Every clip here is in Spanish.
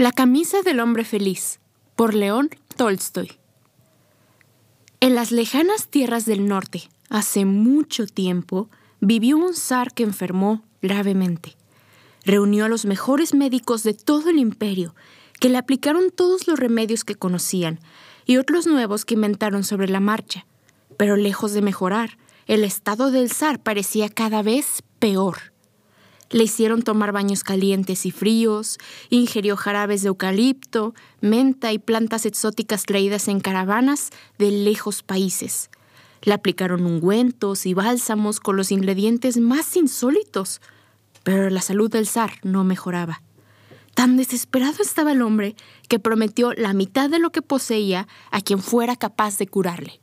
La camisa del hombre feliz, por León Tolstoy. En las lejanas tierras del norte, hace mucho tiempo, vivió un zar que enfermó gravemente. Reunió a los mejores médicos de todo el imperio, que le aplicaron todos los remedios que conocían y otros nuevos que inventaron sobre la marcha. Pero lejos de mejorar, el estado del zar parecía cada vez peor. Le hicieron tomar baños calientes y fríos, ingirió jarabes de eucalipto, menta y plantas exóticas traídas en caravanas de lejos países. Le aplicaron ungüentos y bálsamos con los ingredientes más insólitos, pero la salud del zar no mejoraba. Tan desesperado estaba el hombre que prometió la mitad de lo que poseía a quien fuera capaz de curarle.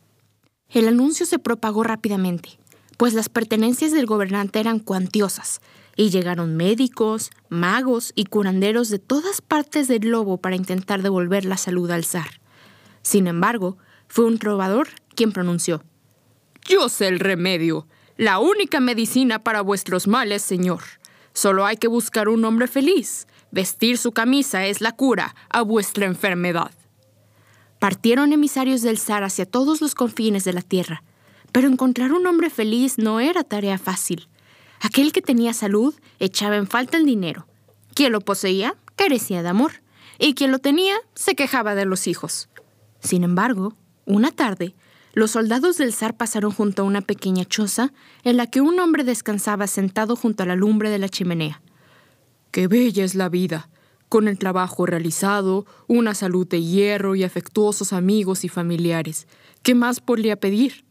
El anuncio se propagó rápidamente, pues las pertenencias del gobernante eran cuantiosas, y llegaron médicos, magos y curanderos de todas partes del globo para intentar devolver la salud al zar. Sin embargo, fue un trovador quien pronunció: Yo sé el remedio, la única medicina para vuestros males, señor. Solo hay que buscar un hombre feliz. Vestir su camisa es la cura a vuestra enfermedad. Partieron emisarios del zar hacia todos los confines de la tierra, pero encontrar un hombre feliz no era tarea fácil. Aquel que tenía salud echaba en falta el dinero. Quien lo poseía carecía de amor. Y quien lo tenía se quejaba de los hijos. Sin embargo, una tarde, los soldados del zar pasaron junto a una pequeña choza en la que un hombre descansaba sentado junto a la lumbre de la chimenea. Qué bella es la vida, con el trabajo realizado, una salud de hierro y afectuosos amigos y familiares. ¿Qué más podría pedir?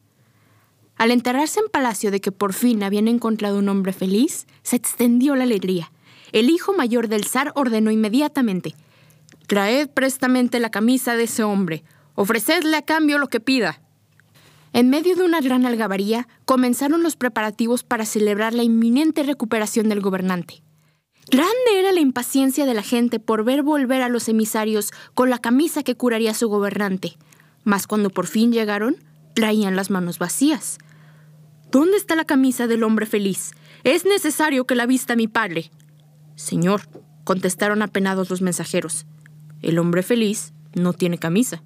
Al enterarse en palacio de que por fin habían encontrado un hombre feliz, se extendió la alegría. El hijo mayor del zar ordenó inmediatamente: Traed prestamente la camisa de ese hombre, ofrecedle a cambio lo que pida. En medio de una gran algabaría, comenzaron los preparativos para celebrar la inminente recuperación del gobernante. Grande era la impaciencia de la gente por ver volver a los emisarios con la camisa que curaría su gobernante. Mas cuando por fin llegaron, traían las manos vacías. ¿Dónde está la camisa del hombre feliz? Es necesario que la vista mi padre. Señor, contestaron apenados los mensajeros, el hombre feliz no tiene camisa.